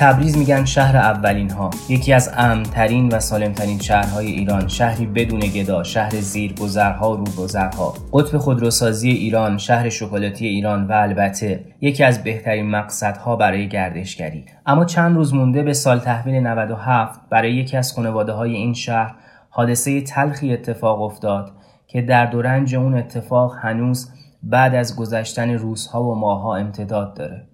تبریز میگن شهر اولین ها یکی از امنترین و سالمترین شهرهای ایران. شهری بدون گدا شهر زیر گذرها رو گذرها قطب خودروسازی ایران شهر شکلاتی ایران و البته یکی از بهترین مقصدها برای گردشگری. اما چند روز مونده به سال تحویل 97 برای یکی از خانواده های این شهر حادثه تلخی اتفاق افتاد که در دورنج اون اتفاق هنوز بعد از گذشتن روزها و ماهها امتداد داره.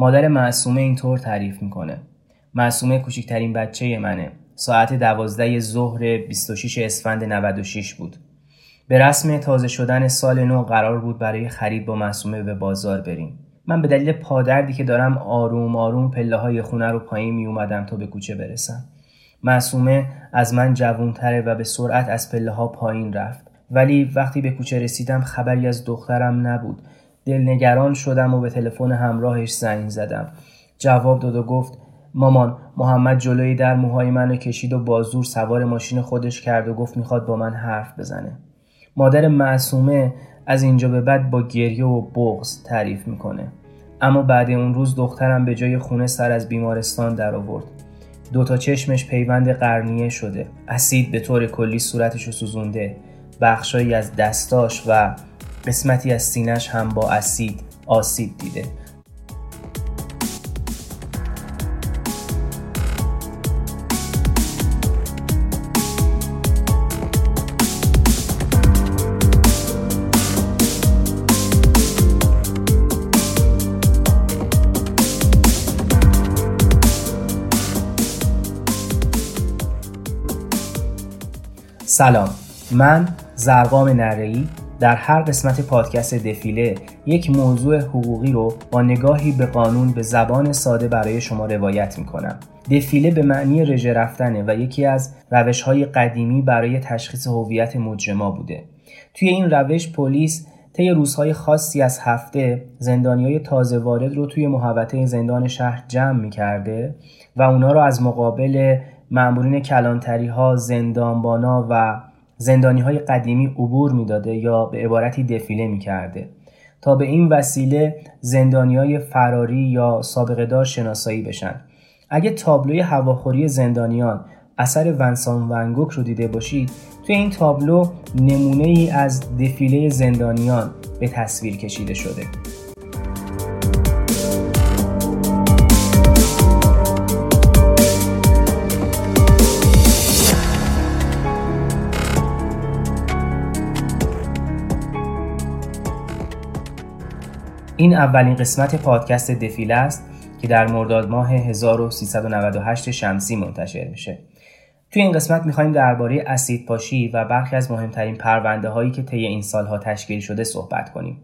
مادر معصومه اینطور تعریف می‌کنه. معصومه کوچکترین بچه منه. ساعت دوازده ظهر 26 اسفند 96 بود. به رسم تازه شدن سال نو قرار بود برای خرید با معصومه به بازار بریم. من به دلیل پادردی که دارم آروم آروم پله های خونه رو پایین می اومدم تا به کوچه برسم. معصومه از من جوونتره و به سرعت از پله ها پایین رفت. ولی وقتی به کوچه رسیدم خبری از دخترم نبود. دلنگران شدم و به تلفن همراهش زنگ زدم. جواب داد و گفت مامان محمد جلوی در موهای منو کشید و بازور سوار ماشین خودش کرد و گفت می‌خواد با من حرف بزنه. مادر معصومه از اینجا به بعد با گریه و بغز تعریف می‌کنه. اما بعد اون روز دخترم به جای خونه سر از بیمارستان در آورد دوتا چشمش پیوند قرنیه شده. اسید به طور کلی صورتش رو سوزونده. بخشایی از دستاش و قسمتی از سینش هم با اسید آسیب دیده. سلام. من زرقام نرهی در هر قسمت پادکست دفیله یک موضوع حقوقی رو با نگاهی به قانون به زبان ساده برای شما روایت می‌کنم. دفیله به معنی رژه رفتنه و یکی از روش های قدیمی برای تشخیص هویت مجرما بوده. توی این روش پلیس طی روزهای خاصی از هفته زندانی های تازه وارد رو توی محوطه زندان شهر جمع می‌کرده و اونا رو از مقابل مأمورین کلانتری ها زندانبانا و زندانی های قدیمی عبور می‌داده یا به عبارتی دفیله می‌کرده. تا به این وسیله زندانی های فراری یا سابقه دار شناسایی بشن. اگه تابلوی هواخوری زندانیان اثر ونسان ونگوک رو دیده باشید توی این تابلو نمونه ای از دفیله زندانیان به تصویر کشیده شده. این اولین قسمت پادکست دفیله است که در مرداد ماه 1398 شمسی منتشر میشه. توی این قسمت می‌خوایم درباره اسید پاشی و برخی از مهمترین پرونده هایی که طی این سالها تشکیل شده صحبت کنیم.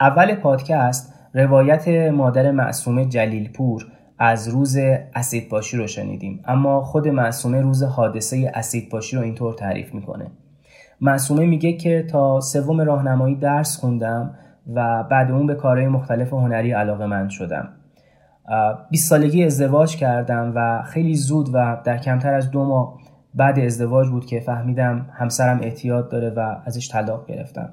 اول پادکست روایت مادر معصومه جلیلپور از روز اسید پاشی رو شنیدیم اما خود معصومه روز حادثه اسید پاشی رو اینطور تعریف می‌کنه. معصومه میگه که تا سوم راهنمایی درس خوندم و بعد اون به کارهای مختلف هنری علاقه من شدم 20 سالگی ازدواج کردم و خیلی زود و در کمتر از دو ماه بعد ازدواج بود که فهمیدم همسرم اعتیاد داره و ازش طلاق گرفتم.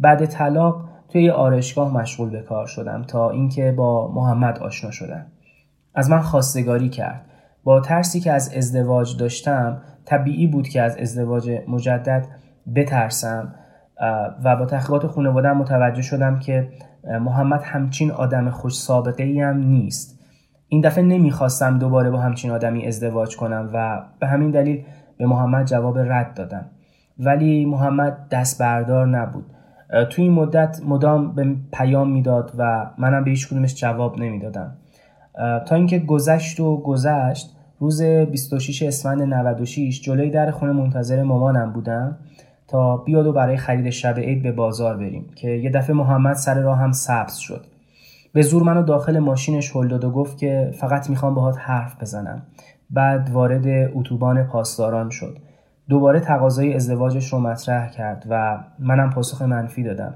بعد طلاق توی یه آرشگاه مشغول به کار شدم تا اینکه با محمد آشنا شدم. از من خواستگاری کرد. با ترسی که از ازدواج داشتم طبیعی بود که از ازدواج مجدد بترسم و با تحقیقات خانواده متوجه شدم که محمد همچین آدم خوش سابقه ای هم نیست. این دفعه نمی‌خواستم دوباره با همچین آدمی ازدواج کنم و به همین دلیل به محمد جواب رد دادم. ولی محمد دست بردار نبود تو این مدت مدام به پیام می‌داد و منم به هیچ کدومش جواب نمی‌دادم. تا اینکه گذشت و گذشت روز 26 اسفند 96 جلوی در خونه منتظر مامانم بودم. تا بیاد و برای خرید شب عید به بازار بریم که یه دفعه محمد سر راه هم سبز شد. به زور منو داخل ماشینش هل داد و گفت که فقط می‌خوام باهات حرف بزنم. بعد وارد اتوبان پاسداران شد. دوباره تقاضای ازدواجش رو مطرح کرد و منم پاسخ منفی دادم.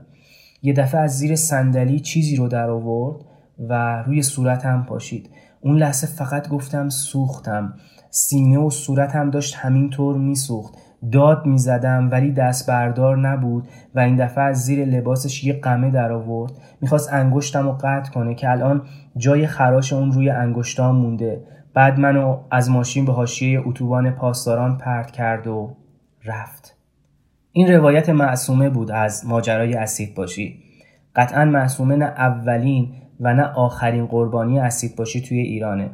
یه دفعه از زیر صندلی چیزی رو در آورد و روی صورتم پاشید. اون لحظه فقط گفتم سوختم. سینه و صورتم داشت همینطور میسوخت. داد می‌زدم ولی دست بردار نبود و این دفعه از زیر لباسش یه قمه در آورد می‌خواست انگشتم رو قطع کنه که الان جای خراش اون روی انگشتام مونده. بعد منو از ماشین به حاشیه اتوبان پاسداران پرت کرد و رفت. این روایت معصومه بود از ماجرای اسید باشی. قطعا معصومه نه اولین و نه آخرین قربانی اسید باشی توی ایرانه.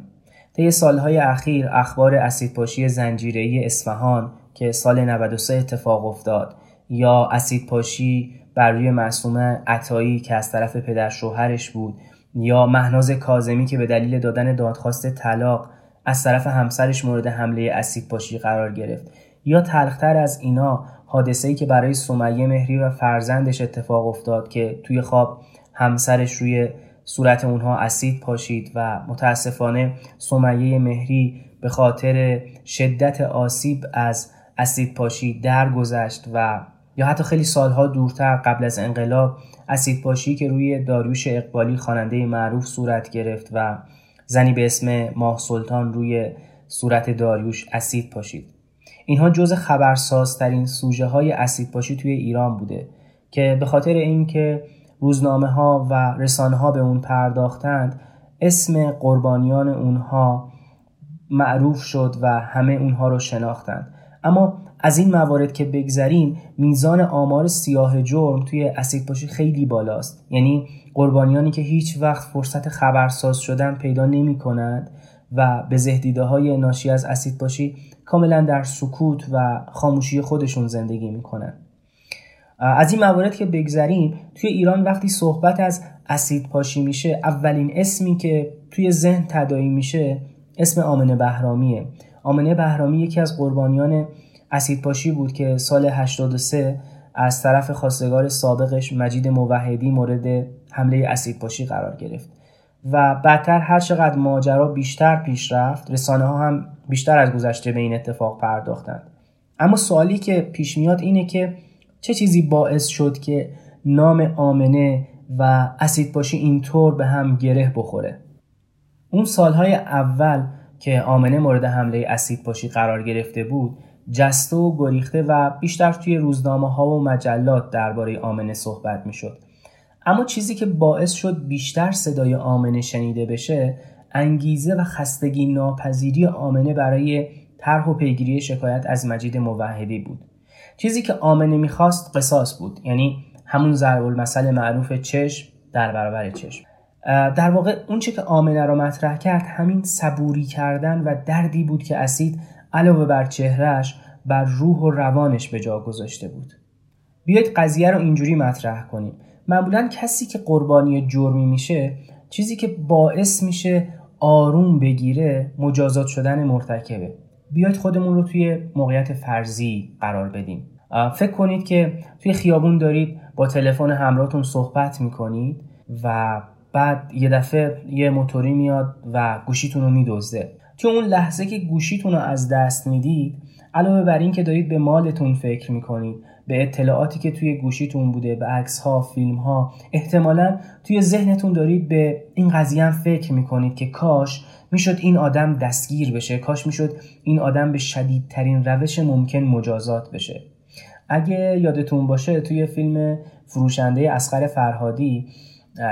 طی سالهای اخیر اخبار اسیدپاشی زنجیره‌ای اصفهان که سال 93 اتفاق افتاد. یا اسیدپاشی بر روی معصومه عطایی که از طرف پدر شوهرش بود. یا مهناز کازمی که به دلیل دادن دادخواست طلاق از طرف همسرش مورد حمله اسیدپاشی قرار گرفت. یا تلختر از اینا حادثه‌ای که برای سمیه مهری و فرزندش اتفاق افتاد که توی خواب همسرش روی صورت اونها اسید پاشید و متاسفانه سمیه مهری به خاطر شدت آسیب از اسید پاشی درگذشت و یا حتی خیلی سالها دورتر قبل از انقلاب اسید پاشی که روی داریوش اقبالی خواننده معروف صورت گرفت و زنی به اسم ماه سلطان روی صورت داریوش اسید پاشید. اینها جز خبرسازترین سوژه های اسید پاشی توی ایران بوده که به خاطر اینکه روزنامه ها و رسانه ها به اون پرداختند اسم قربانیان اونها معروف شد و همه اونها رو شناختند. اما از این موارد که بگذریم میزان آمار سیاه جرم توی اسیدپاشی خیلی بالاست. یعنی قربانیانی که هیچ وقت فرصت خبرساز شدن پیدا نمی کنند و به زهدیده های ناشی از اسیدپاشی کاملا در سکوت و خاموشی خودشون زندگی می‌کنند از این موارد که بگذریم توی ایران وقتی صحبت از اسید پاشی میشه اولین اسمی که توی ذهن تدایی میشه اسم آمنه بهرامیه. آمنه بهرامی یکی از قربانیان اسید پاشی بود که سال 83 از طرف خواستگار سابقش مجید موحدی مورد حمله اسید پاشی قرار گرفت و بعدتر هر چقدر ماجرا بیشتر پیش رفت رسانه ها هم بیشتر از گذشته به این اتفاق پرداختند. اما سوالی که پیش میاد اینه که چه چیزی باعث شد که نام آمنه و اسید باشی اینطور به هم گره بخوره؟ اون سالهای اول که آمنه مورد حمله اسید باشی قرار گرفته بود جسته و گریخته و بیشتر توی روزنامه ها و مجلات درباره آمنه صحبت می شد. اما چیزی که باعث شد بیشتر صدای آمنه شنیده بشه انگیزه و خستگی ناپذیری آمنه برای طرح و پیگیری شکایت از مجید موحدی بود چیزی که آمنه می‌خواست قصاص بود یعنی همون ضرب المثل معروف چشم در برابر چشم در واقع اون چه که آمنه را مطرح کرد همین صبوری کردن و دردی بود که اسید علاوه بر چهرهش بر روح و روانش به جا گذاشته بود. بیایید قضیه رو اینجوری مطرح کنیم. معمولا کسی که قربانی جرمی میشه چیزی که باعث میشه آروم بگیره مجازات شدن مرتکبه. بیاید خودمون رو توی موقعیت فرضی قرار بدیم. فکر کنید که توی خیابون دارید با تلفن همراهتون صحبت می‌کنید و بعد یه دفعه یه موتوری میاد و گوشیتون رو میدزده. توی اون لحظه که گوشیتون رو از دست می‌دید علاوه بر این که دارید به مالتون فکر می‌کنید به اطلاعاتی که توی گوشیتون بوده به عکس ها فیلم ها احتمالا توی ذهنتون دارید به این قضیه هم فکر می‌کنید که کاش می‌شد این آدم دستگیر بشه کاش می‌شد این آدم به شدیدترین روش ممکن مجازات بشه. اگه یادتون باشه توی فیلم فروشنده اسخر فرهادی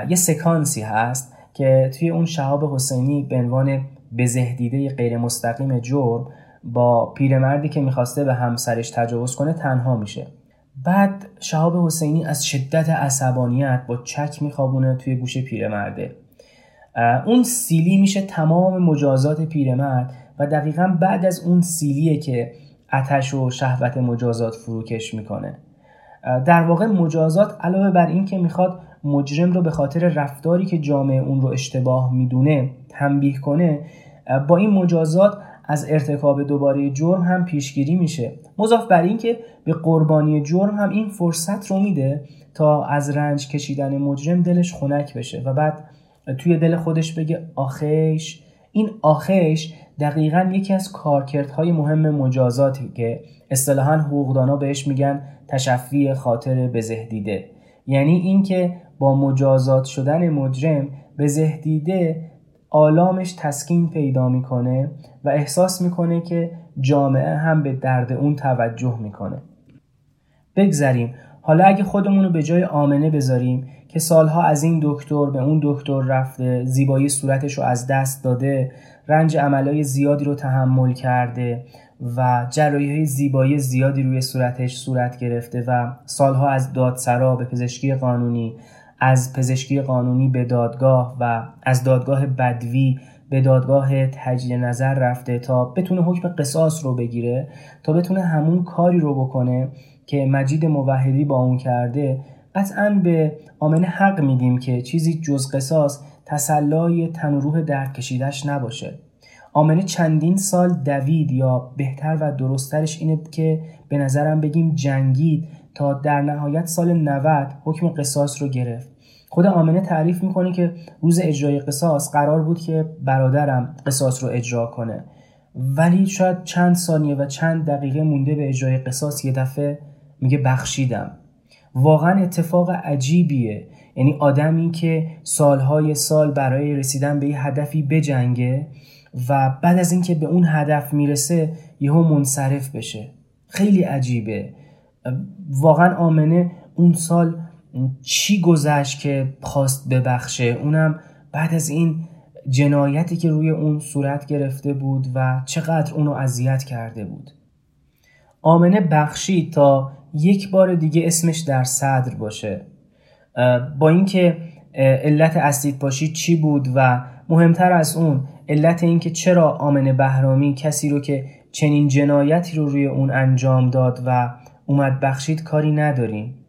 یه سکانسی هست که توی اون شهاب حسینی به عنوان بزهدیده غیر مستقیم جرم با پیرمردی که می‌خواسته به همسرش تجاوز کنه تنها میشه. بعد شهاب حسینی از شدت عصبانیت با چک میخوابونه توی گوش پیرمرده. اون سیلی میشه تمام مجازات پیرمرد و دقیقا بعد از اون سیلیه که اتش و شهوت مجازات فروکش می‌کنه. در واقع مجازات علاوه بر این که می‌خواد مجرم رو به خاطر رفتاری که جامعه اون رو اشتباه می‌دونه تنبیه کنه با این مجازات از ارتکاب دوباره جرم هم پیشگیری میشه. مضاف بر این که به قربانی جرم هم این فرصت رو میده تا از رنج کشیدن مجرم دلش خنک بشه و بعد توی دل خودش بگه آخش این آخش دقیقا یکی از کارکردهای مهم مجازاتی که اصطلاحا حقوقدانا بهش میگن تشفی خاطر بزهدیده. یعنی اینکه با مجازات شدن مجرم بزهدیده آلامش تسکین پیدا می‌کنه و احساس می‌کنه که جامعه هم به درد اون توجه می‌کنه. بگذریم. حالا اگه خودمون رو به جای آمنه بذاریم که سالها از این دکتر به اون دکتر رفته زیبایی صورتش رو از دست داده رنج عملای زیادی رو تحمل کرده و جرایی های زیبایی زیادی روی صورتش صورت گرفته و سالها از دادسرا به پزشکی قانونی از پزشکی قانونی به دادگاه و از دادگاه بدوی به دادگاه تجدید نظر رفته تا بتونه حکم قصاص رو بگیره تا بتونه همون کاری رو بکنه که مجید موحدی با اون کرده. قطعا به آمنه حق میدیم که چیزی جز قصاص تسلای تن و روح درد کشیدش نباشه. آمنه چندین سال دوید یا بهتر و درسترش اینه که به نظرم بگیم جنگید تا در نهایت سال 90 حکم قصاص رو گرفت. خود آمنه تعریف می‌کنه که روز اجرای قصاص قرار بود که برادرم قصاص رو اجرا کنه. ولی شاید چند ثانیه و چند دقیقه مونده به اجرای قصاص یه دفعه میگه بخشیدم. واقعا اتفاق عجیبیه. یعنی آدمی که سالهای سال برای رسیدن به یه هدفی بجنگه و بعد از اینکه به اون هدف می‌رسه یهو منصرف بشه. خیلی عجیبه. واقعا آمنه اون سال چی گذشت که خواست ببخشه؟ اونم بعد از این جنایتی که روی اون صورت گرفته بود و چقدر اونو اذیت کرده بود. آمنه بخشید تا یک بار دیگه اسمش در صدر باشه. با اینکه علت اسید پاشی چی بود و مهمتر از اون علت اینکه چرا آمنه بهرامی کسی رو که چنین جنایتی رو روی اون انجام داد و اومد بخشید کاری نداریم.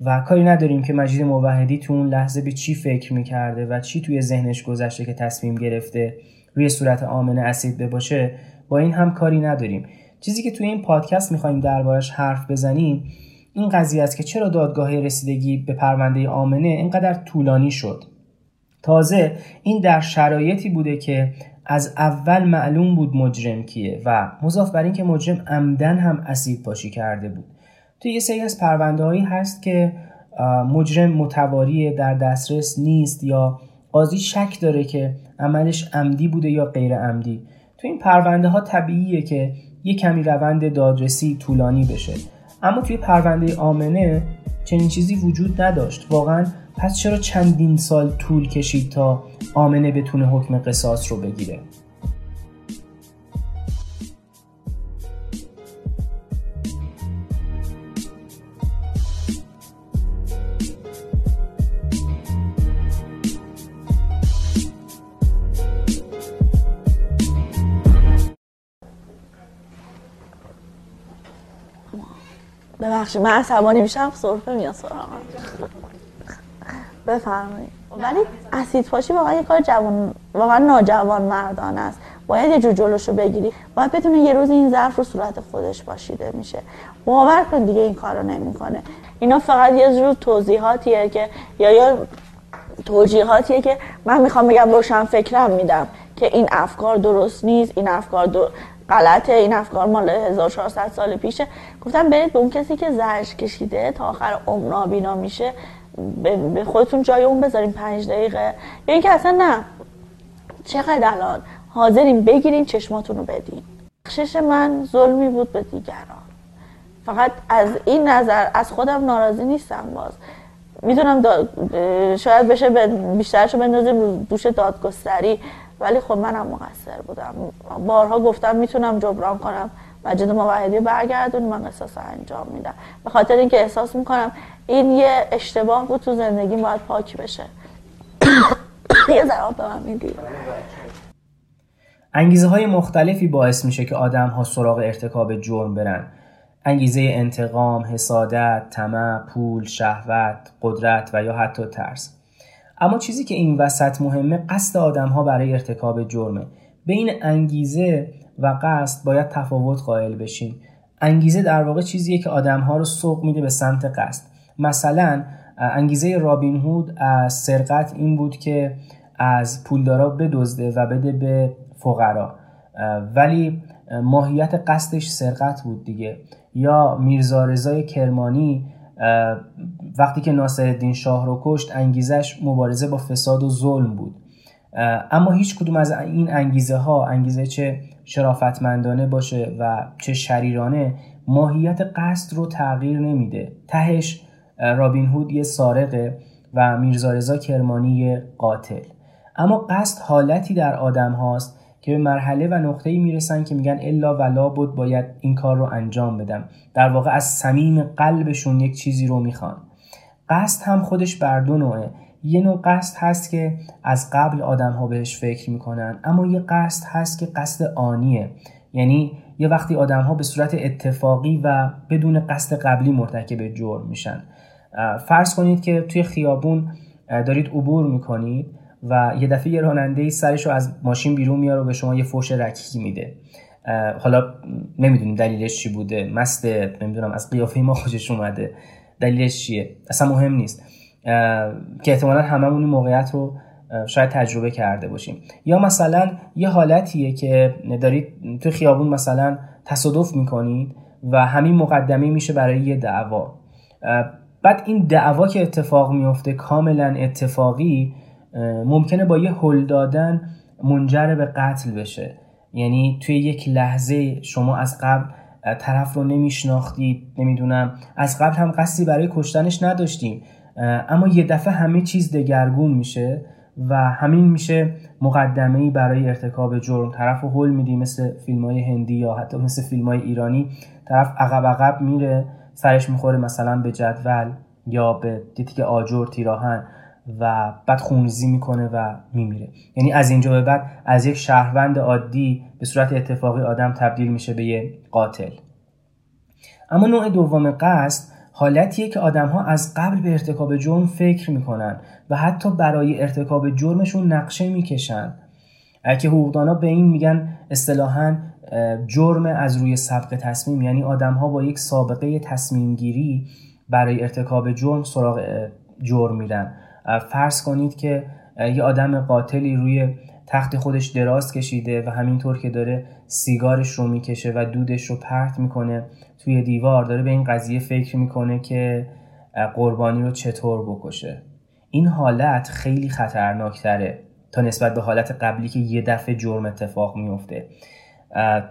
و کاری نداریم که مجید موحدی تو اون لحظه به چی فکر می‌کرده و چی توی ذهنش گذشته که تصمیم گرفته روی صورت آمنه اسید بباشه با این هم کاری نداریم. چیزی که توی این پادکست می‌خوایم دربارش حرف بزنیم این قضیه است که چرا دادگاه رسیدگی به پرونده آمنه اینقدر طولانی شد. تازه این در شرایطی بوده که از اول معلوم بود مجرم کیه و مضاف بر اینکه مجرم عمدن هم اسید پاشی کرده بود. تو یه سری از پرونده هایی هست که مجرم متواری در دسترس نیست یا قاضی شک داره که عملش عمدی بوده یا غیر عمدی. تو این پرونده ها طبیعیه که یه کمی روند دادرسی طولانی بشه. اما توی پرونده آمنه چنین چیزی وجود نداشت. واقعا پس چرا چندین سال طول کشید تا آمنه بتونه حکم قصاص رو بگیره؟ ببخشید من عصبانی میشم سرفه میاد سراغم بفرمایید. ولی اسید پاشی واقعا یه کار جوان واقعا ناجوان مردان است. باید یه جور جلوشو بگیری. باید بتونه یه روز این ظرف رو صورت خودش باشیده میشه. باور کن دیگه این کارو نمی‌کنه. اینا فقط یه جور توضیحاتیه که یا یا توجیهاتیه که من می‌خوام بگم روشن فکرم میدم که این افکار درست نیست این افکار در... غلطه. این افکار مال 1400 سال پیشه. گفتم برید به اون کسی که زرش کشیده تا آخر عمر نابینا میشه. به خودتون جای اون بذاریم پنج دقیقه. یا اینکه اصلا نه. چقدر الان حاضرین بگیرین چشماتون رو بدین. بخشش من ظلمی بود به دیگران. فقط از این نظر از خودم ناراضی نیستم باز. می‌دونم شاید بشه بیشترشو بندازیم دوش دادگستری. ولی خب منم مقصر بودم. بارها گفتم می‌تونم جبران کنم. مجید موحدی برگردون من قصاص انجام میدم. به خاطر اینکه احساس می‌کنم این یه اشتباه بود تو زندگی باید پاک بشه. یه ذرا به من میدی انگیزه های مختلفی باعث میشه که آدم ها سراغ ارتکاب جرم برن. انگیزه انتقام، حسادت، طمع، پول، شهوت، قدرت و یا حتی ترس. اما چیزی که این وسط مهمه قصد آدم ها برای ارتکاب جرمه بین انگیزه و قصد باید تفاوت قائل بشیم. انگیزه در واقع چیزیه که آدم ها رو سوق میده به سمت قصد. مثلا انگیزه رابین هود از سرقت این بود که از پولدارا بدزده و بده به فقرا. ولی ماهیت قصدش سرقت بود دیگه. یا میرزا رضای کرمانی وقتی که ناصرالدین شاه رو کشت انگیزش مبارزه با فساد و ظلم بود. اما هیچ کدوم از این انگیزه ها انگیزه چه شرافتمندانه باشه و چه شریرانه ماهیت قصد رو تغییر نمیده. تهش رابین هود یه سارقه و میرزا رضا کرمانی قاتل. اما قصد حالتی در آدم هاست که به مرحله و نقطه‌ای می‌رسن که میگن الا ولا بود باید این کار رو انجام بدم. در واقع از صمیم قلبشون یک چیزی رو می‌خوان. قصد هم خودش بر دو نوعه. یه نوع قصد هست که از قبل آدم ها بهش فکر می‌کنن اما یه قصد هست که قصد آنیه. یعنی یه وقتی آدم ها به صورت اتفاقی و بدون قصد قبلی مرتکب جرم میشن. فرض کنید که توی خیابون دارید عبور می‌کنید. و یه دفعه یه راننده سرش رو از ماشین بیرون میاره و به شما یه فوش رکی میده. حالا نمی‌دونیم دلیلش چی بوده. مست نمی‌دونم از قیافه ما خوشش اومده. دلیلش چیه؟ اصلا مهم نیست. که احتمالا هممون این موقعیت رو شاید تجربه کرده باشیم. یا مثلا یه حالتیه که دارید تو خیابون مثلا تصادف می‌کنید و همین مقدمه میشه برای یه دعوا. بعد این دعوا که اتفاق میفته کاملا اتفاقی ممکنه با یه هل دادن منجر به قتل بشه. یعنی توی یک لحظه شما از قبل طرف رو نمیشناختید نمی‌دونم. از قبل هم قصدی برای کشتنش نداشتیم. اما یه دفعه همه چیز دگرگون میشه و همین میشه مقدمه برای ارتکاب جرم. طرف رو حل میدی مثل فیلم های هندی یا حتی مثل فیلم های ایرانی. طرف عقب عقب میره سرش می‌خوره مثلا به جدول یا به دیتی آجر تیراهن. و بعد خونریزی می‌کنه و میمیره. یعنی از اینجا به بعد از یک شهروند عادی به صورت اتفاقی آدم تبدیل میشه به یه قاتل. اما نوع دوم قصد حالتیه که آدم ها از قبل به ارتکاب جرم فکر می‌کنن و حتی برای ارتکاب جرمشون نقشه می‌کشن. که حقوقدانا به این میگن اصطلاحا جرم از روی سبق تصمیم یعنی آدم ها با یک سابقه تصمیم گیری برای ارتکاب جرم سراغ جرم میرن. فرض کنید که یه آدم قاتلی روی تخت خودش دراز کشیده و همینطور که داره سیگارش رو می‌کشه و دودش رو پرت می‌کنه توی دیوار داره به این قضیه فکر می‌کنه که قربانی رو چطور بکشه. این حالت خیلی خطرناکتره تا نسبت به حالت قبلی که یه دفعه جرم اتفاق میفته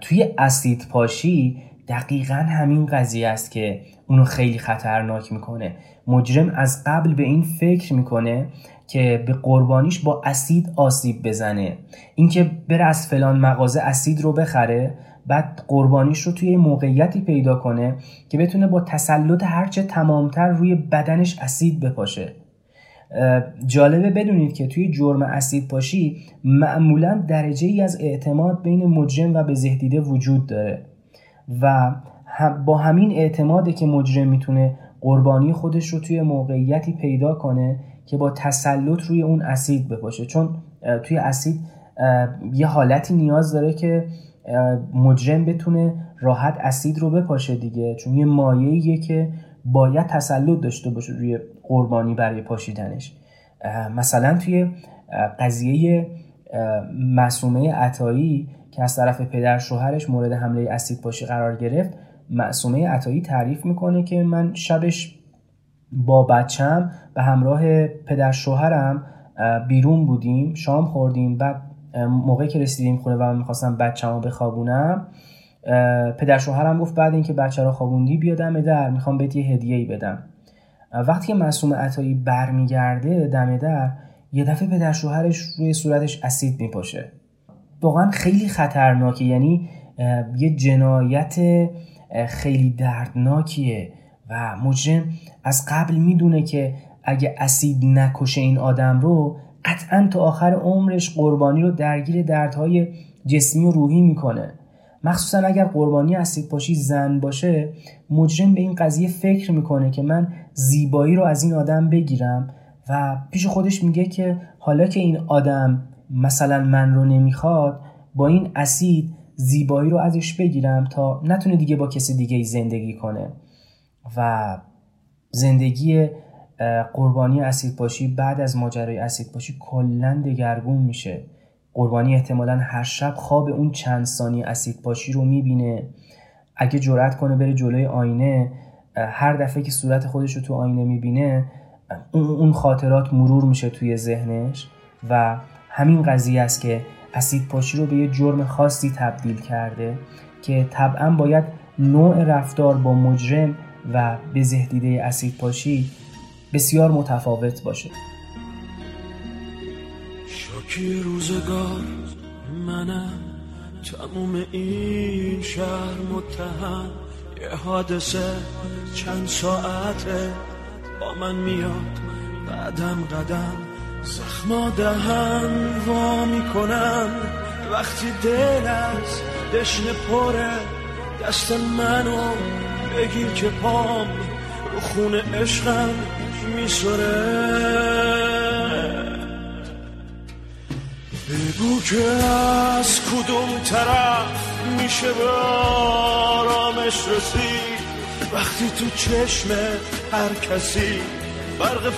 توی اسید پاشی دقیقا همین قضیه است که اونو خیلی خطرناک می‌کنه. مجرم از قبل به این فکر می‌کنه که به قربانیش با اسید آسیب بزنه. اینکه بره از فلان مغازه اسید رو بخره بعد قربانیش رو توی موقعیتی پیدا کنه که بتونه با تسلط هرچه تمامتر روی بدنش اسید بپاشه. جالبه بدونید که توی جرم اسید پاشی معمولا درجه ای از اعتماد بین مجرم و به زهدیده وجود داره. و با همین اعتماده که مجرم می‌تونه قربانی خودش رو توی موقعیتی پیدا کنه که با تسلط روی اون اسید بپاشه. چون توی اسید یه حالتی نیاز داره که مجرم بتونه راحت اسید رو بپاشه دیگه. چون یه مایعیه که باید تسلط داشته باشه روی قربانی برای پاشیدنش. مثلا توی قضیه معصومه عطایی که از طرف پدر شوهرش مورد حمله اسید پاشی قرار گرفت معصومه عطایی تعریف می‌کنه که من شبش با بچم به همراه پدر شوهرم بیرون بودیم شام خوردیم بعد موقعی که رسیدیم خونه و من می‌خواستم بچم رو بخوابونم پدر شوهرم گفت بعد اینکه بچه رو خوابوندی بیا دم در می‌خوام بهت یه هدیه ای بدم وقتی که معصوم عطایی برمیگرده دم در یه دفعه پدر شوهرش روی صورتش اسید میپاشه. واقعا خیلی خطرناکه. یعنی یه جنایت خیلی دردناکیه و مجرم از قبل می‌دونه که اگه اسید نکشه این آدم رو قطعا تا آخر عمرش قربانی رو درگیر دردهای جسمی و روحی می‌کنه. مخصوصا اگر قربانی اسید پاشی زن باشه مجرم به این قضیه فکر می‌کنه که من زیبایی رو از این آدم بگیرم و پیش خودش میگه که حالا که این آدم مثلا من رو نمی‌خواد با این اسید زیبایی رو ازش بگیرم تا نتونه دیگه با کسی دیگه زندگی کنه. و زندگی قربانی اسید پاشی بعد از ماجرای اسید پاشی کلا دگرگون میشه. قربانی احتمالا هر شب خواب اون چند ثانیه اسید پاشی رو می‌بینه. اگه جرأت کنه بره جلوی آینه هر دفعه که صورت خودش رو تو آینه می‌بینه اون خاطرات مرور میشه توی ذهنش و همین قضیه است که اسید پاشی رو به یه جرم خاصی تبدیل کرده که طبعا باید نوع رفتار با مجرم و به زهدیده اسید پاشی بسیار متفاوت باشه. شاکی روزگار منم تموم این شهر متهم. یه حادثه چند ساعته با من میاد. قدم قدم زخما دهن وا می‌کنم. وقتی دل از دشن پره دست منو بگیر که پام رو خون عشقم میسره. بگو که از کدوم طرف میشه به آرامش رسید؟ وقتی تو چشم هر کسی برق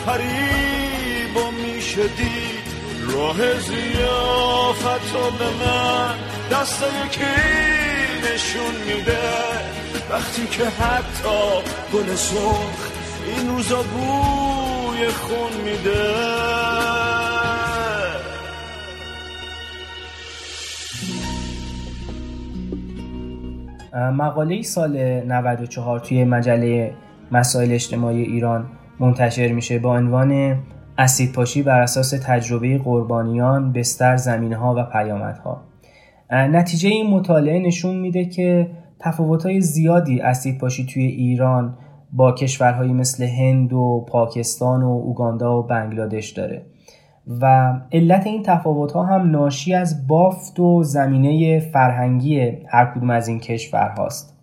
فریبا میشه دید راه زیافت به من دست یکی نشون میده. وقتی که حتی گل سرخ این روزا بوی خون میده. مقاله سال 94 توی مجله مسائل اجتماعی ایران منتشر میشه با عنوان اسید پاشی بر اساس تجربه قربانیان، بستر، زمینها و پیامدها. نتیجه این مطالعه نشون میده که تفاوت‌های زیادی اسید پاشی توی ایران با کشورهایی مثل هند و پاکستان و اوگاندا و بنگلادش داره و علت این تفاوت ها هم ناشی از بافت و زمینه فرهنگی هر کدوم از این کشورهاست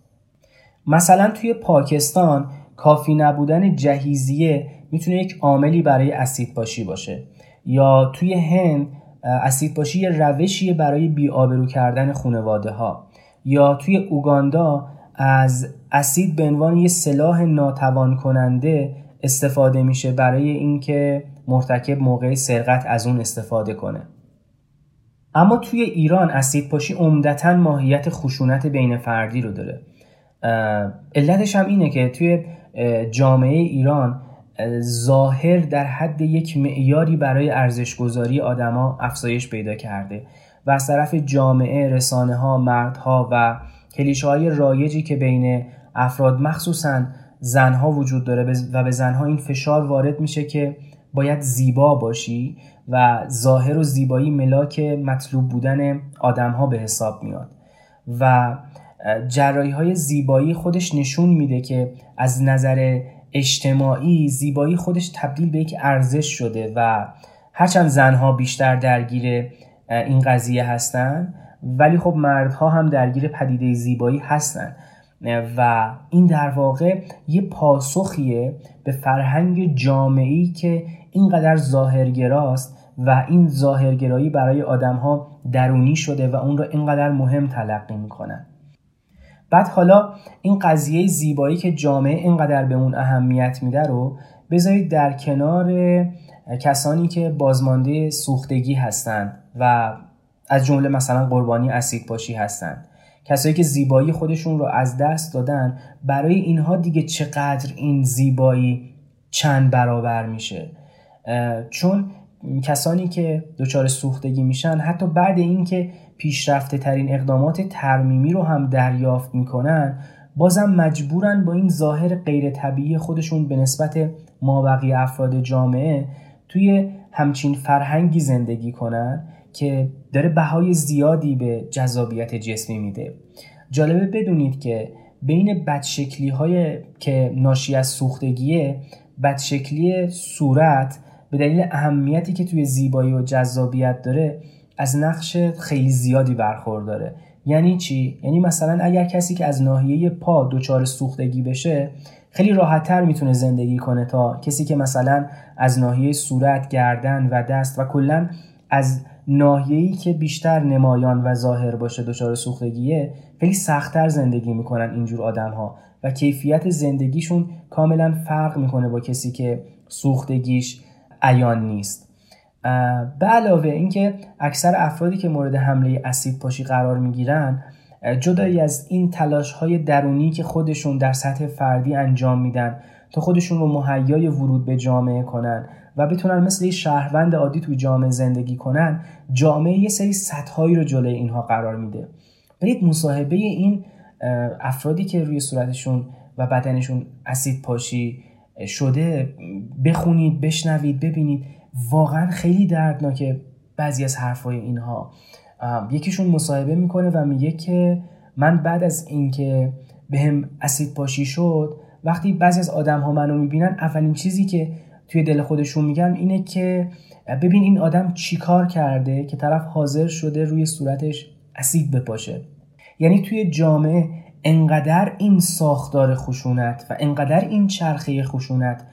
مثلا توی پاکستان کافی نبودن جهیزیه می‌تونه یک عاملی برای اسید پاشی باشه. یا توی هند اسید پاشی یه روشیه برای بیآبرو کردن خانواده ها یا توی اوگاندا از اسید به عنوان یه سلاح ناتوان کننده استفاده میشه برای اینکه مرتکب موقع سرقت از اون استفاده کنه. اما توی ایران اسید پاشی عمدتا ماهیت خشونت بین فردی رو داره. علتش هم اینه که توی جامعه ایران ظاهر در حد یک معیاری برای ارزشگذاری آدما افزایش پیدا کرده و از طرف جامعه رسانه ها مردها و کلیشه های رایجی که بین افراد مخصوصا زنها وجود داره و به زنها این فشار وارد میشه که باید زیبا باشی و ظاهر و زیبایی ملاک مطلوب بودن آدم ها به حساب میاد. و جرایی های زیبایی خودش نشون میده که از نظر اجتماعی زیبایی خودش تبدیل به یک ارزش شده و هرچند زنها بیشتر درگیر این قضیه هستن ولی خب مردها هم درگیر پدیده زیبایی هستن. و این در واقع یه پاسخیه به فرهنگ جامعی که اینقدر ظاهرگراست و این ظاهرگرایی برای آدمها درونی شده و اون رو اینقدر مهم تلقی می‌کنن. بعد حالا این قضیه زیبایی که جامعه اینقدر به اون اهمیت میده رو بذارید در کنار کسانی که بازمانده سوختگی هستند و از جمله مثلا قربانی اسید پاشی هستند کسایی که زیبایی خودشون رو از دست دادن برای اینها دیگه چقدر این زیبایی چند برابر میشه؟ چون کسانی که دچار سوختگی میشن حتی بعد اینکه پیشرفته ترین اقدامات ترمیمی رو هم دریافت می‌کنن بازم مجبورن با این ظاهر غیر طبیعی خودشون به نسبت مابقی افراد جامعه توی همچین فرهنگی زندگی کنن که داره بهای زیادی به جذابیت جسمی میده. جالبه بدونید که بین بدشکلی های که ناشی از سوختگیه بدشکلی صورت به دلیل اهمیتی که توی زیبایی و جذابیت داره از نقش خیلی زیادی برخورداره. یعنی چی؟ یعنی مثلا اگر کسی که از ناحیه پا دچار سوختگی بشه خیلی راحتتر می‌تونه زندگی کنه تا کسی که مثلا از ناحیه صورت گردن و دست و کلا از ناحیه‌ای که بیشتر نمایان و ظاهر باشه دچار سوختگیه خیلی سختتر زندگی می‌کنن اینجور آدم ها و کیفیت زندگیشون کاملا فرق می‌کنه با کسی که سوختگیش عیان نیست. به علاوه اینکه اکثر افرادی که مورد حمله اسید پاشی قرار می‌گیرن جدایی از این تلاش های درونی که خودشون در سطح فردی انجام میدن تا خودشون رو مهیای ورود به جامعه کنن و بتونن مثل یه شهروند عادی توی جامعه زندگی کنن جامعه یه سری سطحهایی رو جلوی اینها قرار میده. برید مصاحبه این افرادی که روی صورتشون و بدنشون اسید پاشی شده بخونید بشنوید ببینید واقعا خیلی دردناکه بعضی از حرفای اینها. یکیشون مصاحبه می‌کنه و میگه که من بعد از اینکه بهم اسید پاشی شد وقتی بعضی از آدم ها منو می‌بینن اولین چیزی که توی دل خودشون میگن اینه که ببین این آدم چیکار کرده که طرف حاضر شده روی صورتش اسید بپاشه. یعنی توی جامعه انقدر این ساختار خشونت و انقدر این چرخه خشونت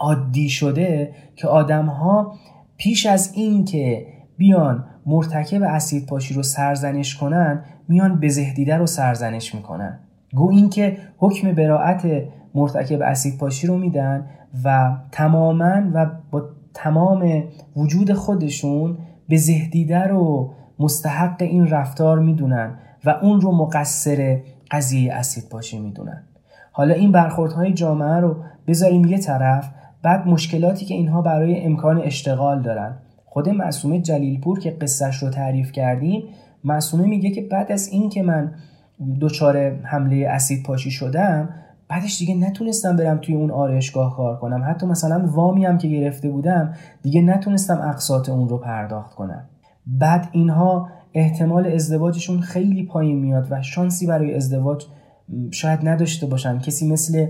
عادی شده که آدم ها پیش از این که بیان مرتکب اسید پاشی رو سرزنش کنن میان بزهدیده رو سرزنش می‌کنن. گو اینکه حکم براعت مرتکب اسید پاشی رو میدن و تماما و با تمام وجود خودشون به زهدیده رو مستحق این رفتار می‌دونن و اون رو مقصر قضیه اسید پاشی می‌دونن. حالا این برخوردهای جامعه رو بذاریم یه طرف بعد مشکلاتی که اینها برای امکان اشتغال دارن. خود معصومه جلیلپور که قصهش رو تعریف کردیم معصومه میگه که بعد از این که من دچار حمله اسید پاشی شدم بعدش دیگه نتونستم برم توی اون آرایشگاه کار کنم. حتی مثلا وامی هم که گرفته بودم دیگه نتونستم اقساط اون رو پرداخت کنم. بعد اینها احتمال ازدواجشون خیلی پایین میاد و شانسی برای ازدواج شاید نداشته باشن. کسی مثل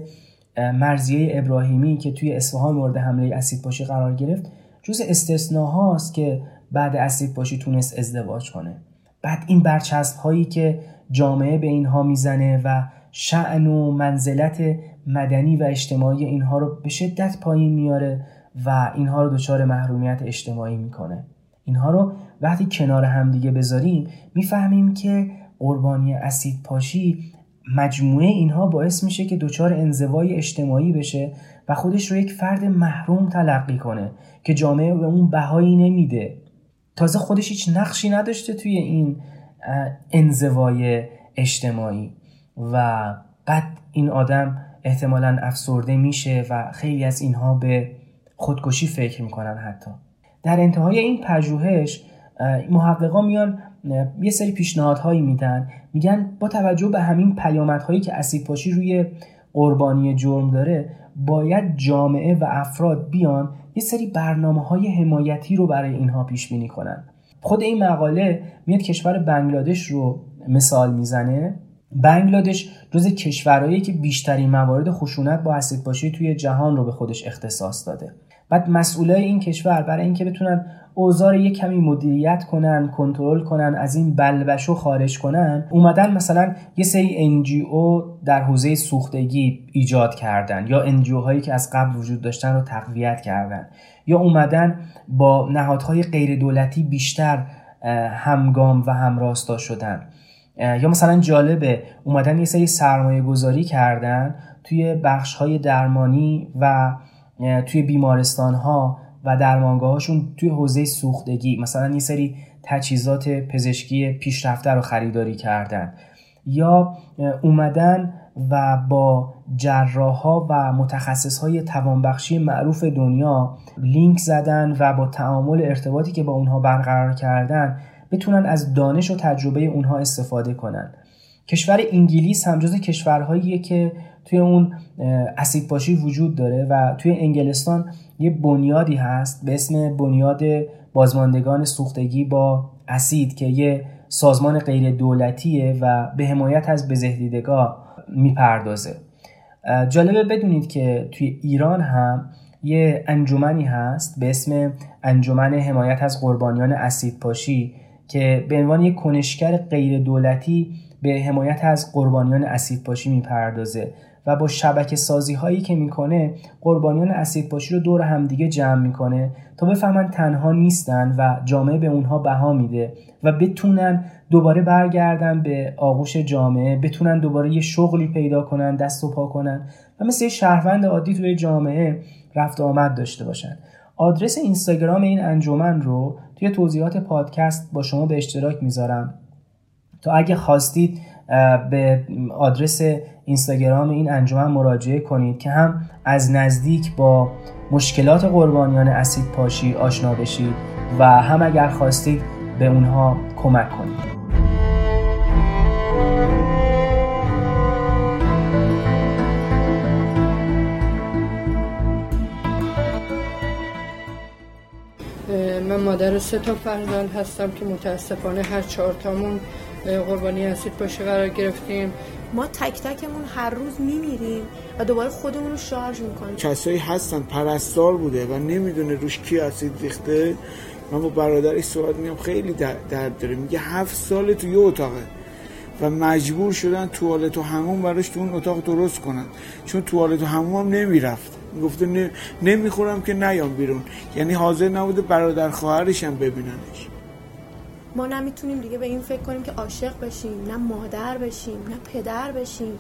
مرزیه ابراهیمی که توی اصفهان مورد حمله اسید پاشی قرار گرفت جز استثناهاست که بعد اسید پاشی تونست ازدواج کنه. بعد این برچسب هایی که جامعه به اینها می‌زنه و شعن و منزلت مدنی و اجتماعی اینها رو به شدت پایین میاره و اینها رو دچار محرومیت اجتماعی می‌کنه. اینها رو وقتی کنار همدیگه بذاریم می‌فهمیم که قربانی اسید پاشی مجموعه اینها باعث میشه که دچار انزوای اجتماعی بشه و خودش رو یک فرد محروم تلقی کنه که جامعه به اون بهایی نمیده. تازه خودش هیچ نقشی نداشته توی این انزوای اجتماعی و بعد این آدم احتمالا افسرده میشه و خیلی از اینها به خودکشی فکر می‌کنن حتی. در انتهای این پژوهش محققا میان یه سری پیشنهادهایی میدن. میگن با توجه به همین پیامدهایی که اسید پاشی روی قربانی جرم داره باید جامعه و افراد بیان یه سری برنامه های حمایتی رو برای اینها پیش بینی کنن. خود این مقاله میاد کشور بنگلادش رو مثال می‌زنه. بنگلادش جز کشورهایی که بیشترین موارد خشونت با اسید پاشی توی جهان رو به خودش اختصاص داده. بعد مسئولای این کشور برای اینکه بتونن اوضاع رو یک کمی مدیریت کنن کنترل کنن از این بلبشو خارج کنن. اومدن مثلا یه سری NGO در حوزه سوختگی ایجاد کردن یا NGO هایی که از قبل وجود داشتن رو تقویت کردن. یا اومدن با نهادهای غیر دولتی بیشتر همگام و همراستا شدن. یا مثلا جالبه اومدن یه سری سرمایه گذاری کردن توی بخش های درمانی و توی بیمارستان ها و درمانگاه هاشون توی حوزه سوختگی مثلا یه سری تجهیزات پزشکی پیشرفته رو خریداری کردن. یا اومدن و با جراح و متخصص های توانبخشی معروف دنیا لینک زدن و با تعامل ارتباطی که با اونها برقرار کردن بتونن از دانش و تجربه اونها استفاده کنن. کشور انگلیس هم جز کشورهاییه که توی اون اسید پاشی وجود داره و توی انگلستان یه بنیادی هست به اسم بنیاد بازماندگان سوختگی با اسید که یه سازمان غیر دولتیه و به حمایت از بزهدیدگاه می‌پردازه. جالبه بدونید که توی ایران هم یه انجمنی هست به اسم انجمن حمایت از قربانیان اسید پاشی که به عنوان یک کنشگر غیر دولتی به حمایت از قربانیان اسید پاشی می‌پردازه. و با شبکه سازی هایی که می‌کنه قربانیان اسید پاشی رو دور همدیگه جمع می‌کنه تا بفهمن تنها نیستن و جامعه به اونها بها میده و بتونن دوباره برگردن به آغوش جامعه بتونن دوباره یه شغلی پیدا کنن دست و پا کنن و مثل یه شهروند عادی توی جامعه رفت آمد داشته باشن. آدرس اینستاگرام این انجمن رو توی توضیحات پادکست با شما به اشتراک می‌ذارم. تا اگه خواستید به آدرس اینستاگرام این انجمن مراجعه کنید که هم از نزدیک با مشکلات قربانیان اسید پاشی آشنا بشید و هم اگر خواستید به اونها کمک کنید. من مادر سه تا فرزند هستم که متاسفانه هر چهار تامون قربانی اسید پاشی قرار گرفتیم. ما تک تکمون هر روز میمیریم و دوباره خودمون رو شارژ می‌کنیم. کسایی هستن پرستار بوده و نمی‌دونه روش کی اسید ریخته. من با برادرش صحبت میگم خیلی درد داره. میگه هفت سال تو یه اتاقه و مجبور شدن توالت و همون براش تو اون اتاق درست کنن. چون توالت و همون هم نمی‌رفت. گفته نمی‌خورم که نیام بیرون. یعنی حاضر نبوده برادر خواهرش هم ببیننش. ما نمی‌تونیم دیگه به این فکر کنیم که عاشق بشیم نه مادر بشیم نه پدر بشیم.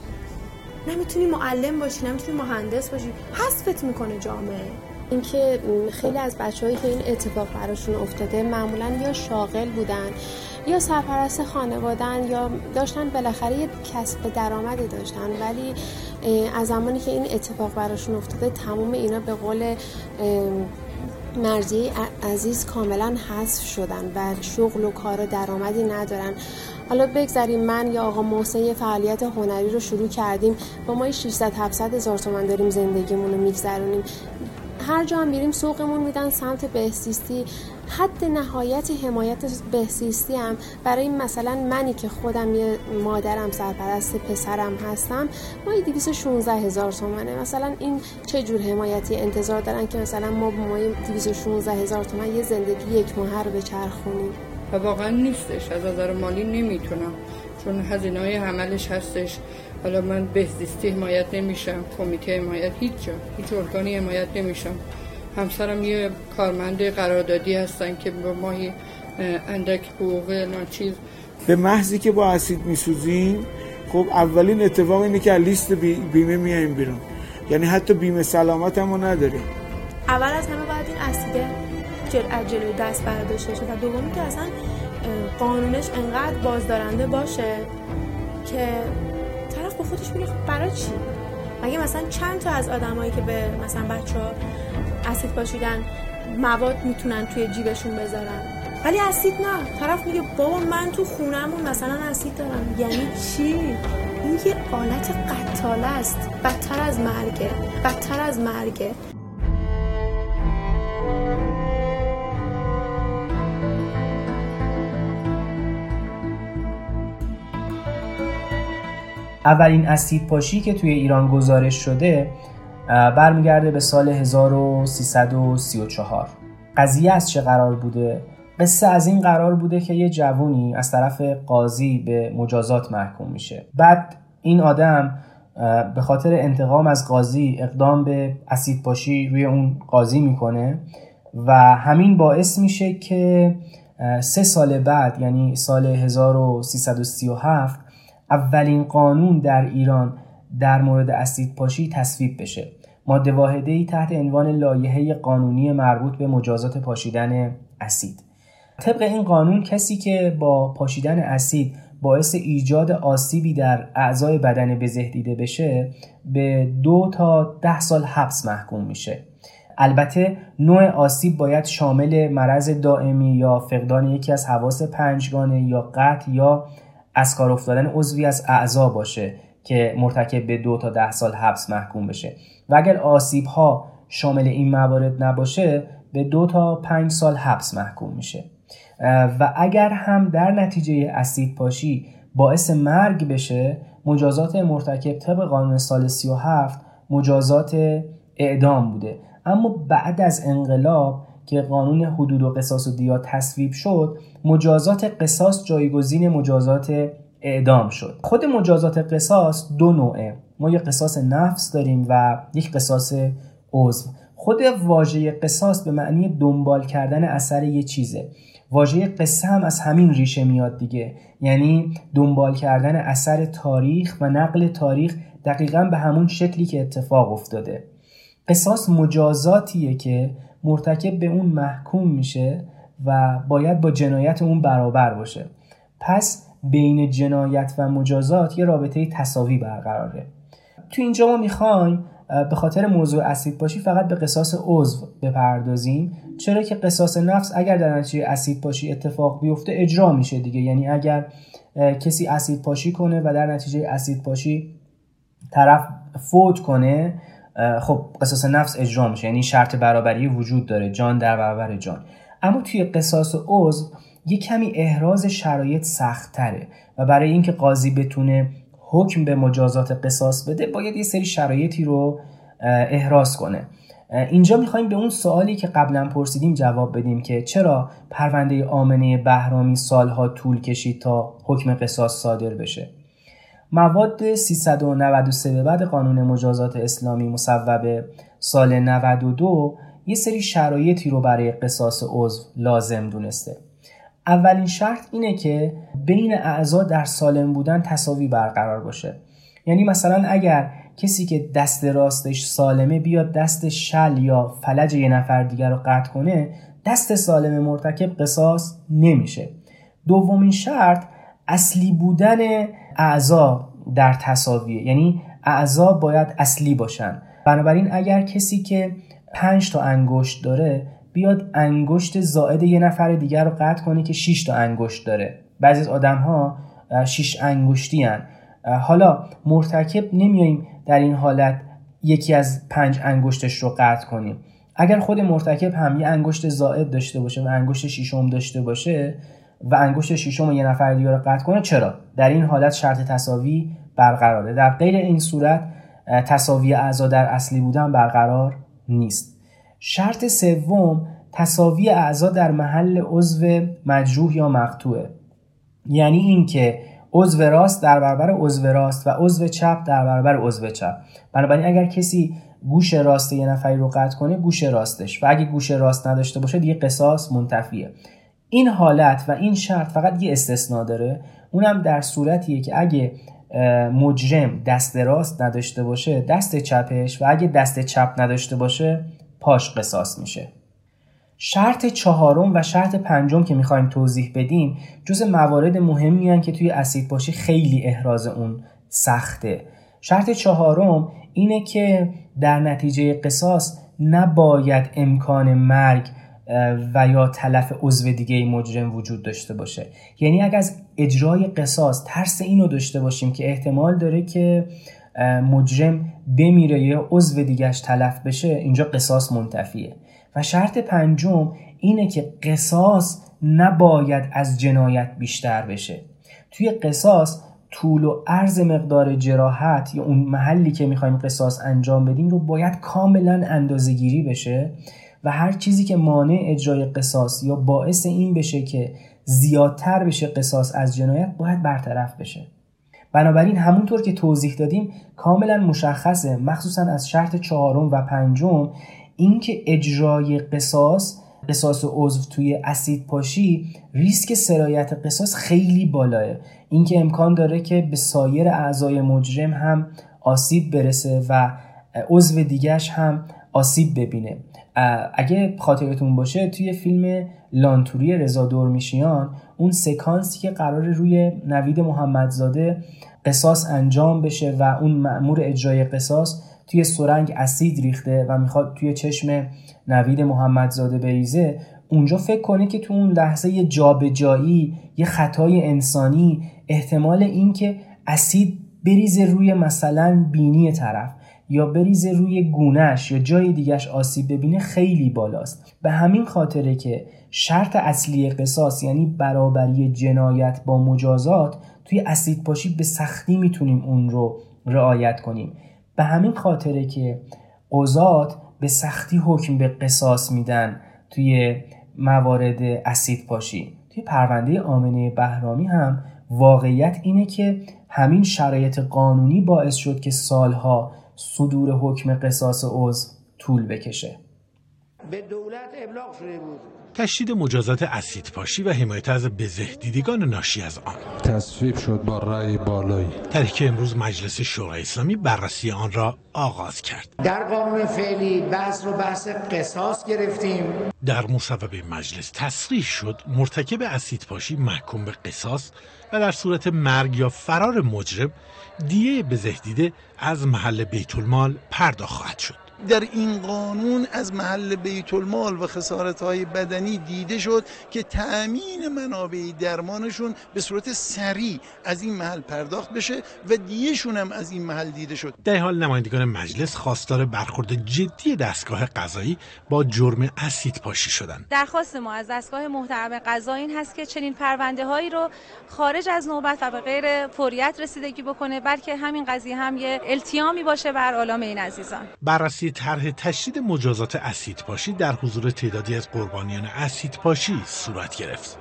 نمی‌تونیم معلم باشیم نمی‌تونیم مهندس باشیم. حذفت می‌کنه جامعه. اینکه خیلی از بچههایی که این اتفاق براشون افتاده معمولا یا شاغل بودن یا سرپرست خانوادن یا داشتن بالاخره یه کسب درآمدی داشتن. ولی از زمانی که این اتفاق براشون افتاده تمام اینا به قول مرزی عزیز کاملا حذف شدن و شغل و کار درآمدی ندارن. حالا بگذاریم من یا آقا محسن یه فعالیت هنری رو شروع کردیم. با ما 600 700 هزار تومن داریم زندگیمون رو میگذرونیم. هر جا میریم سوقمون میدن سمت بهسیستی حد نهایت حمایت بهسیستی هم برای مثلا منی که خودم یه مادرم سرپرست پسرم هستم ما 216 هزار تومنه. مثلا این چه جور حمایتی انتظار دارن که مثلا ما با ما 216 هزار تومن یه زندگی یک ماه رو بچرخونیم؟ و واقعا نیستش. از نظر مالی نمی‌تونم چون هزینه های عملش هستش. حالا من بهزیستی حمایت نمیشم کمیته حمایت هیچ جا. هیچ ارگانی حمایت نمیشم. همسرم یه کارمند قراردادی هستن که با ماهی اندک حقوق ناچیز. به محضی که با اسید میسوزیم خب اولین اتفاق اینه که لیست بیمه میایم بیرون. یعنی حتی بیمه سلامت هم نداریم. اول از همه باید این اسیده جل جلوی دست برداشته شد و دومی که اصلا قانونش انقدر بازدارنده باشه که طرف با خودش میگه خب برای چی؟ مگه مثلا چند تا از آدمایی که به مثلا بچه ها اسید پاشیدن مواد می‌تونن توی جیبشون بذارن. ولی اسید نه. طرف میگه بابا من تو خونمون مثلا اسید دارم. یعنی چی؟ این یه آلت قتاله است. بدتر از مرگه. بدتر از مرگه. اولین اسید پاشی که توی ایران گزارش شده برمیگرده به سال 1334 قضیه از چه قرار بوده؟ قصه از این قرار بوده که یه جوونی از طرف قاضی به مجازات محکوم میشه. بعد این آدم به خاطر انتقام از قاضی اقدام به اسید پاشی روی اون قاضی می‌کنه و همین باعث میشه که سه سال بعد یعنی سال 1337 اولین قانون در ایران در مورد اسید پاشی تصویب بشه. ماده واحده ای تحت عنوان لایحه قانونی مربوط به مجازات پاشیدن اسید. طبق این قانون کسی که با پاشیدن اسید باعث ایجاد آسیبی در اعضای بدن بزه دیده بشه به دو تا ده سال حبس محکوم میشه. البته نوع آسیب باید شامل مرض دائمی یا فقدان یکی از حواس پنجگانه یا قطع یا از کار افتادن عضوی از اعضا باشه که مرتکب به دو تا ده سال حبس محکوم بشه. و اگر آسیب ها شامل این موارد نباشه به دو تا پنج سال حبس محکوم میشه. و اگر هم در نتیجه اسید پاشی باعث مرگ بشه مجازات مرتکب طبق قانون سال 37 مجازات اعدام بوده. اما بعد از انقلاب که قانون حدود و قصاص و دیات تصویب شد مجازات قصاص جایگزین مجازات اعدام شد. خود مجازات قصاص دو نوعه. ما یک قصاص نفس داریم و یک قصاص عضو. خود واژه قصاص به معنی دنبال کردن اثر یه چیزه. واژه قصه هم از همین ریشه میاد دیگه. یعنی دنبال کردن اثر تاریخ و نقل تاریخ دقیقا به همون شکلی که اتفاق افتاده. قصاص مجازاتیه که مرتکب به اون محکوم میشه و باید با جنایت اون برابر باشه. پس بین جنایت و مجازات یه رابطه تصاوی برقراره. تو اینجا ما می‌خوایم به خاطر موضوع اسید پاشی فقط به قصاص عضو بپردازیم. چرا که قصاص نفس اگر در نتیجه اسید پاشی اتفاق بیفته اجرا میشه دیگه. یعنی اگر کسی اسید پاشی کنه و در نتیجه اسید پاشی طرف فوت کنه خب قصاص نفس اجرا میشه. یعنی شرط برابری وجود داره. جان در برابر جان. اما توی قصاص عضو یه کمی احراز شرایط سختتره و برای اینکه قاضی بتونه حکم به مجازات قصاص بده باید یه سری شرایطی رو احراز کنه. اینجا می‌خوایم به اون سوالی که قبلا پرسیدیم جواب بدیم که چرا پرونده آمنه بهرامی سالها طول کشید تا حکم قصاص صادر بشه؟ مواد 393 به بعد قانون مجازات اسلامی مصوب سال 92 یه سری شرایطی رو برای قصاص عضو لازم دونسته. اولین شرط اینه که بین اعضا در سالم بودن تصاوی برقرار باشه. یعنی مثلا اگر کسی که دست راستش سالمه بیاد دست شل یا فلج یه نفر دیگر رو قطع کنه دست سالم مرتکب قصاص نمیشه. دومین شرط اصلی بودن اعضا در تصاویه یعنی اعضا باید اصلی باشن. بنابراین اگر کسی که پنج تا انگشت داره بیاد انگشت زائد یه نفر دیگر رو قطع کنه که 6 تا انگشت داره. بعضی از آدم ها 6 انگشتی هن. حالا مرتکب نمیاییم در این حالت یکی از پنج انگشتش رو قطع کنیم. اگر خود مرتکب هم یه انگشت زائد داشته باشه و انگشت شیشم داشته باشه و انگشت شیشم یه نفر دیگر رو قطع کنه چرا؟ در این حالت شرط تصاوی برقراره. در غیر این صورت تصاوی اعضا در اصلی بودن برقرار نیست. شرط سوم تصاوی اعضا در محل عضو مجروح یا مقطوعه. یعنی اینکه عضو راست در برابر عضو راست و عضو چپ در برابر عضو چپ. بنابراین اگر کسی گوش راست یه نفری رو قطع کنه گوش راستش. و اگه گوش راست نداشته باشه دیگه قصاص منتفیه. این حالت و این شرط فقط یه استثنا داره. اونم در صورتیه که اگه مجرم دست راست نداشته باشه دست چپش و اگه دست چپ نداشته باشه پاش قصاص میشه. شرط چهارم و شرط پنجم که می‌خوایم توضیح بدیم جز موارد مهمی هن که توی اسید پاشی خیلی احراز اون سخته. شرط چهارم اینه که در نتیجه قصاص نباید امکان مرگ و یا تلف عضو دیگه مجرم وجود داشته باشه. یعنی اگر از اجرای قصاص ترس اینو داشته باشیم که احتمال داره که مجرم بمیره یا عضو دیگهش تلف بشه اینجا قصاص منتفیه. و شرط پنجم اینه که قصاص نباید از جنایت بیشتر بشه. توی قصاص طول و عرض مقدار جراحت یا اون محلی که می‌خوایم قصاص انجام بدیم رو باید کاملا اندازه گیری بشه و هر چیزی که مانع اجرای قصاص یا باعث این بشه که زیادتر بشه قصاص از جنایت باید برطرف بشه. بنابراین همونطور که توضیح دادیم کاملا مشخصه مخصوصا از شرط چهارم و پنجم اینکه اجرای قصاص قصاص عضو توی اسید پاشی ریسک سرایت قصاص خیلی بالاه اینکه امکان داره که به سایر اعضای مجرم هم آسیب برسه و عضو دیگهش هم آسیب ببینه. اگه خاطرتون باشه توی فیلم لانتوری رضا دورمیشیان اون سکانسی که قرار روی نوید محمدزاده قصاص انجام بشه و اون مأمور اجرای قصاص توی سرنگ اسید ریخته و می‌خواد توی چشم نوید محمدزاده بریزه اونجا فکر کنه که تو اون لحظه یه جابجایی یه خطای انسانی احتمال اینکه اسید بریزه روی مثلا بینی طرف. یا بریزه روی گونش یا جای دیگش آسیب ببینه خیلی بالاست. به همین خاطره که شرط اصلی قصاص یعنی برابری جنایت با مجازات توی اسید پاشی به سختی می‌تونیم اون رو رعایت کنیم. به همین خاطره که قضات به سختی حکم به قصاص میدن توی موارد اسید پاشی. توی پرونده آمنه بهرامی هم واقعیت اینه که همین شرایط قانونی باعث شد که سالها صدور حکم قصاص عضو طول بکشه. به دولت ابلاغ شده بود. تشدید مجازات اسیدپاشی و حمایت از بزهدیدگان ناشی از آن. تصویب شد با رأی بالایی. که امروز مجلس شورای اسلامی بررسی آن را آغاز کرد. در قانون فعلی بحث رو بحث قصاص گرفتیم. در مصوبه مجلس تصریح شد مرتکب اسیدپاشی محکوم به قصاص و در صورت مرگ یا فرار مجرم دیه بزهدیده از محل بیت المال پرداخت خواهد شد. در این قانون از محل بیت المال و خسارت های بدنی دیده شد که تأمین منابع درمانشون به صورت سریع از این محل پرداخت بشه و دیهشون هم از این محل دیده شد. در حال نمایندگان مجلس خواستار برخورد جدی دستگاه قضایی با جرم اسید پاشی شدند. درخواست ما از دستگاه محترم قضایی این هست که چنین پرونده هایی رو خارج از نوبت و به غیر فوریت رسیدگی بکنه بلکه همین قضیه هم یه التیامی باشه بر علام این عزیزان. بررسی طرح تشدید مجازات اسیدپاشی در حضور تعدادی از قربانیان اسیدپاشی صورت گرفت.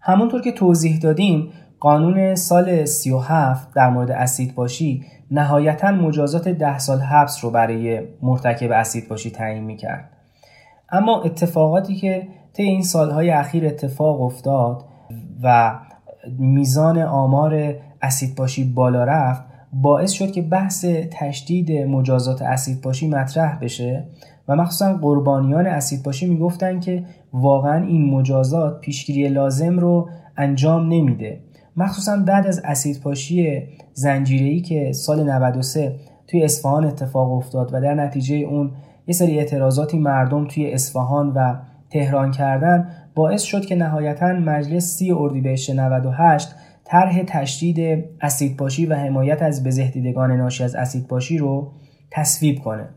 همونطور که توضیح دادیم قانون سال 37 در مورد اسیدپاشی نهایتا مجازات ده سال حبس رو برای مرتکب اسیدپاشی تعیین می‌کرد اما اتفاقاتی که طی این سالهای اخیر اتفاق افتاد و میزان آمار اسیدپاشی بالا رفت باعث شد که بحث تشدید مجازات اسیدپاشی مطرح بشه و مخصوصا قربانیان اسیدپاشی می‌گفتن که واقعا این مجازات پیشگیری لازم رو انجام نمیده. مخصوصا بعد از اسیدپاشی زنجیره‌ای که سال 93 توی اصفهان اتفاق افتاد و در نتیجه اون یه سری اعتراضاتی مردم توی اصفهان و تهران کردن باعث شد که نهایتا مجلس 30 اردیبهشت 98 طرح تشدید اسیدپاشی و حمایت از بزهدیدگان ناشی از اسیدپاشی رو تصویب کنه.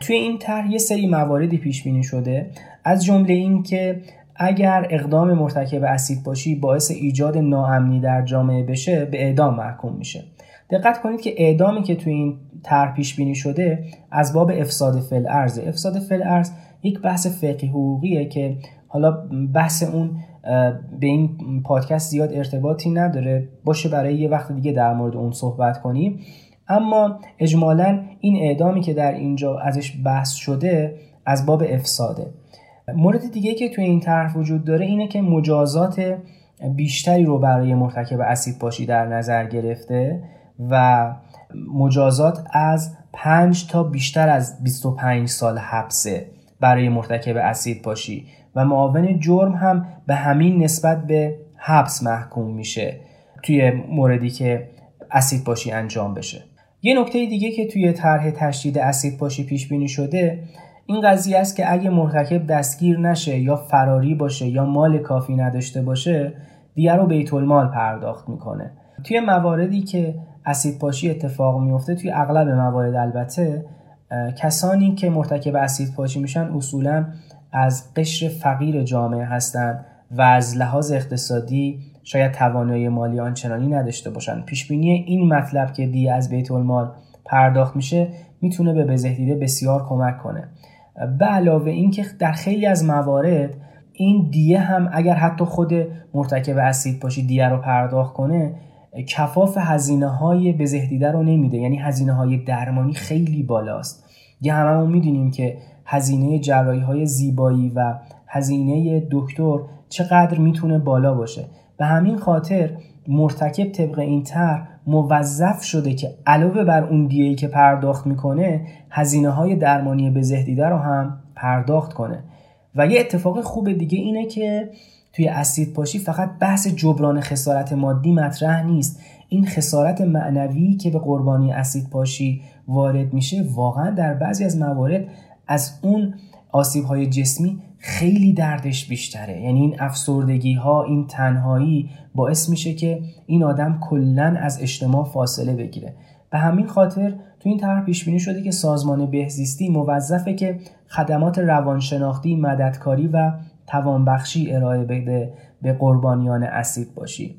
توی این طرح یه سری مواردی پیش بینی شده. از جمله این که اگر اقدام مرتکب اسیدپاشی باعث ایجاد ناامنی در جامعه بشه به اعدام محکوم میشه. دقت کنید که اعدامی که توی این طرح پیش بینی شده از باب افساد فل ارز افساد فل ارز یک بحث فقهی حقوقیه که حالا بحث اون به این پادکست زیاد ارتباطی نداره. باشه برای یه وقت دیگه در مورد اون صحبت کنیم. اما اجمالا این اعدامی که در اینجا ازش بحث شده از باب افساده. مورد دیگه که توی این طرح وجود داره اینه که مجازات بیشتری رو برای مرتکب اسید باشی در نظر گرفته و مجازات از 5 تا بیشتر از 25 سال حبسه برای مرتکب اسید پاشی. و معاون جرم هم به همین نسبت به حبس محکوم میشه توی موردی که اسید پاشی انجام بشه. یه نکته دیگه که توی طرح تشدید اسید پاشی پیش بینی شده این قضیه است که اگه مرتکب دستگیر نشه یا فراری باشه یا مال کافی نداشته باشه دیگر رو بیت المال پرداخت می‌کنه. توی مواردی که اسید پاشی اتفاق میفته توی اغلب موارد البته کسانی که مرتکب اسید پاشی میشن اصولا از قشر فقیر جامعه هستند و از لحاظ اقتصادی شاید توانایی مالی آنچنانی نداشته باشند. پیش بینی این مطلب که دی از بیت المال پرداخت میشه می‌تونه به بزهدیده بسیار کمک کنه. به علاوه اینکه در خیلی از موارد این دیه هم اگر حتی خود مرتکب اسید پاشی دیه رو پرداخت کنه کفاف هزینه های بزهدیده رو نمیده. یعنی هزینه های درمانی خیلی بالاست. یه هممون می‌دونیم که هزینه جراحی های زیبایی و هزینه دکتر چقدر می‌تونه بالا باشه. به همین خاطر مرتکب طبق این طرح موظف شده که علاوه بر اون دیهی که پرداخت می‌کنه هزینه های درمانی بزهدیده رو هم پرداخت کنه. و یه اتفاق خوب دیگه اینه که توی اسید پاشی فقط بحث جبران خسارت مادی مطرح نیست. این خسارت معنوی که به قربانی اسید پاشی وارد میشه واقعا در بعضی از موارد از اون آسیب های جسمی خیلی دردش بیشتره. یعنی این افسردگی ها این تنهایی باعث میشه که این آدم کلا از اجتماع فاصله بگیره. به همین خاطر تو این طرح پیش بینی شده که سازمان بهزیستی موظفه که خدمات روانشناختی مددکاری و توانبخشی ارائه بده به قربانیان اسید باشی.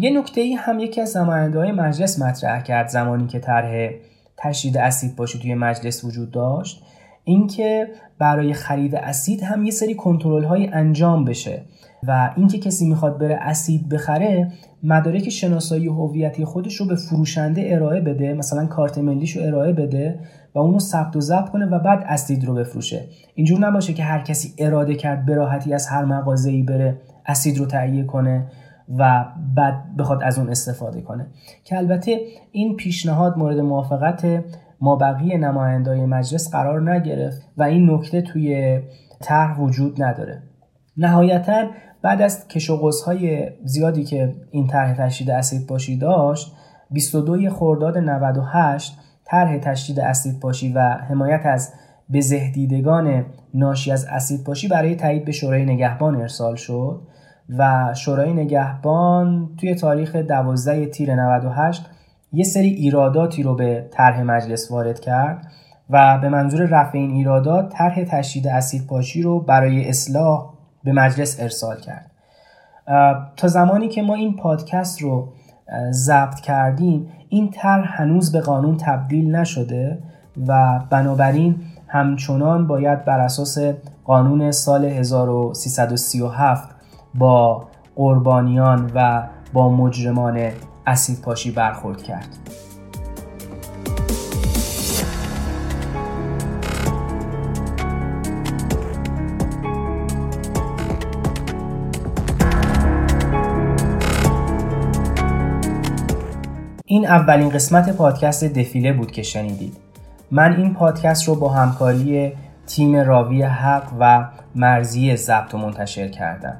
یه نکته ای هم یکی از نماینده های مجلس مطرح کرد زمانی که طرح تشدید اسید باشی توی مجلس وجود داشت. اینکه برای خرید اسید هم یه سری کنترل های انجام بشه و اینکه کسی می‌خواد بره اسید بخره مدارک شناسایی هویتی خودش رو به فروشنده ارائه بده مثلا کارت ملیش رو ارائه بده و اونو ثبت و ضبط کنه و بعد اسید رو بفروشه. اینجور نباشه که هر کسی اراده کرد به راحتی از هر مغازه‌ای بره اسید رو تهیه کنه و بعد بخواد از اون استفاده کنه. که البته این پیشنهاد مورد موافقت ما بقیه نمایندای مجلس قرار نگرفت و این نکته توی طرح وجود نداره. نهایتا بعد از کش و های زیادی که این طرح تشدید اسید پاشی داشت 22 خرداد 98 طرح تشدید اسید پاشی و حمایت از بزهدیدگان ناشی از اسید پاشی برای تایید به شورای نگهبان ارسال شد و شورای نگهبان توی تاریخ 12 تیر 98 یه سری ایراداتی رو به طرح مجلس وارد کرد و به منظور رفع این ایرادات طرح تشدید اسید پاشی رو برای اصلاح به مجلس ارسال کرد. تا زمانی که ما این پادکست رو ضبط کردیم این طرح هنوز به قانون تبدیل نشده و بنابراین همچنان باید بر اساس قانون سال 1337 با قربانیان و با مجرمان اسید پاشی برخورد کرد. این اولین قسمت پادکست دفیله بود که شنیدید. من این پادکست رو با همکاری تیم راوی حق و مرزی ضبط و منتشر کردم.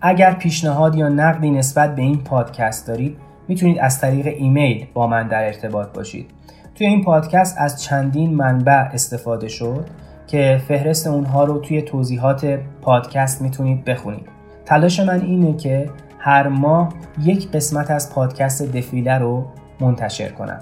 اگر پیشنهاد یا نقدی نسبت به این پادکست دارید می‌تونید از طریق ایمیل با من در ارتباط باشید. توی این پادکست از چندین منبع استفاده شد که فهرست اونها رو توی توضیحات پادکست می‌تونید بخونید. تلاش من اینه که هر ماه یک قسمت از پادکست دفیله رو منتشر کنم.